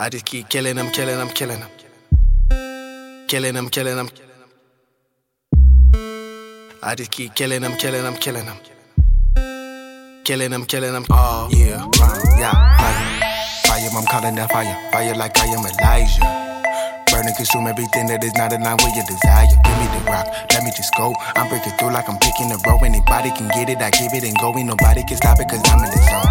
I just keep killing them, killing them, killing them. Killing them, killing them. I just keep killing them, killing them, killing them. Killing them, killing them. Oh, Yeah, yeah, fire. Fire, I'm calling that fire. Fire like I am Elijah. Burn and consume everything that is not in line with your desire. Give me the rock, let me just go. I'm breaking through like I'm picking a row. Anybody can get it, I give it and go. Ain't nobody can stop it, cause I'm in the zone.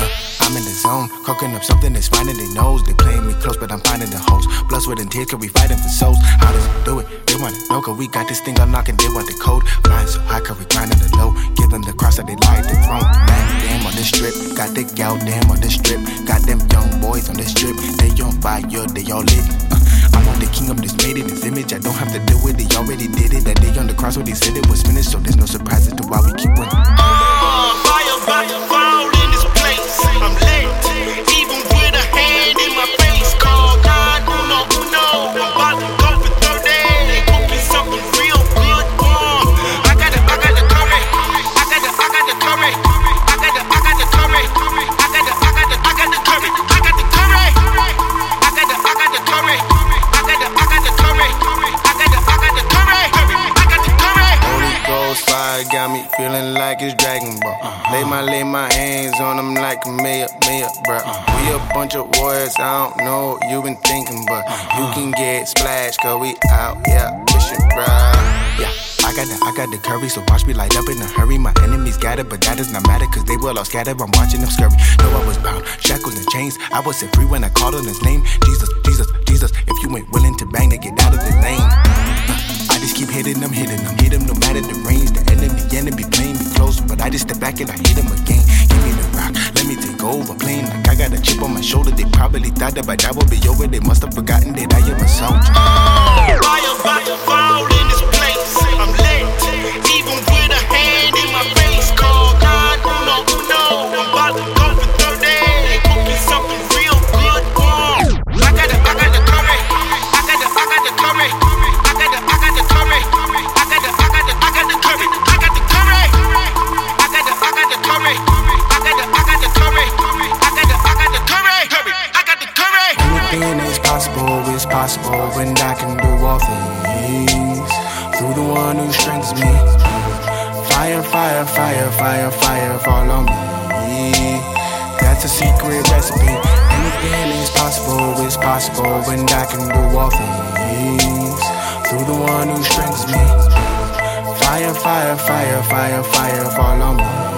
Uh, I'm in the zone, cooking up something that's fine in their nose. They playing me close, but I'm finding the host. Blood, sweat, and tears, cause we fighting for souls. How does it do it? They wanna know, cause we got this thing unlocking. They want the code. Flying so high, cause we grinding the low. Give them the cross that they lie the throne. Man, damn on this strip. Got the gal, damn on this strip. Got them young boys on this strip. They on fire, they all lit. Kingdom that's made in his image. I don't have to do it, they already did it. That day on the cross where they said it was finished, so there's no surprise as to why we keep winning. Got me feeling like it's Dragon Ball. Uh-huh. Lay my lay my hands on them like a mayor, mayor, bruh. Uh-huh. We a bunch of warriors, I don't know what you been thinking, but uh-huh. you can get splashed, cause we out, yeah, mission, bruh. Yeah, I got the, I got the curry, so watch me light up in a hurry. My enemies scattered, but that does not matter, cause they will all scatter. I'm watching them scurry. Know I was bound, shackles and chains. I was set free when I called on his name. Jesus, Jesus, Jesus. If you ain't willing to bang, then get out of the lane. Keep hitting them, hitting them, hit them no matter the range. The enemy, enemy playing me close, but I just step back and I hit them again. Give me the rock, let me take over. Playing like I got a chip on my shoulder. They probably thought that by that would be over. They must have forgotten that I am a soldier. Fire about to possible is possible when I can do all things through the one who strengthens me. Fire, fire, fire, fire, fire, fall on me. That's a secret recipe. Anything is possible is possible when I can do all things through the one who strengthens me. Fire, fire, fire, fire, fire, fall on me.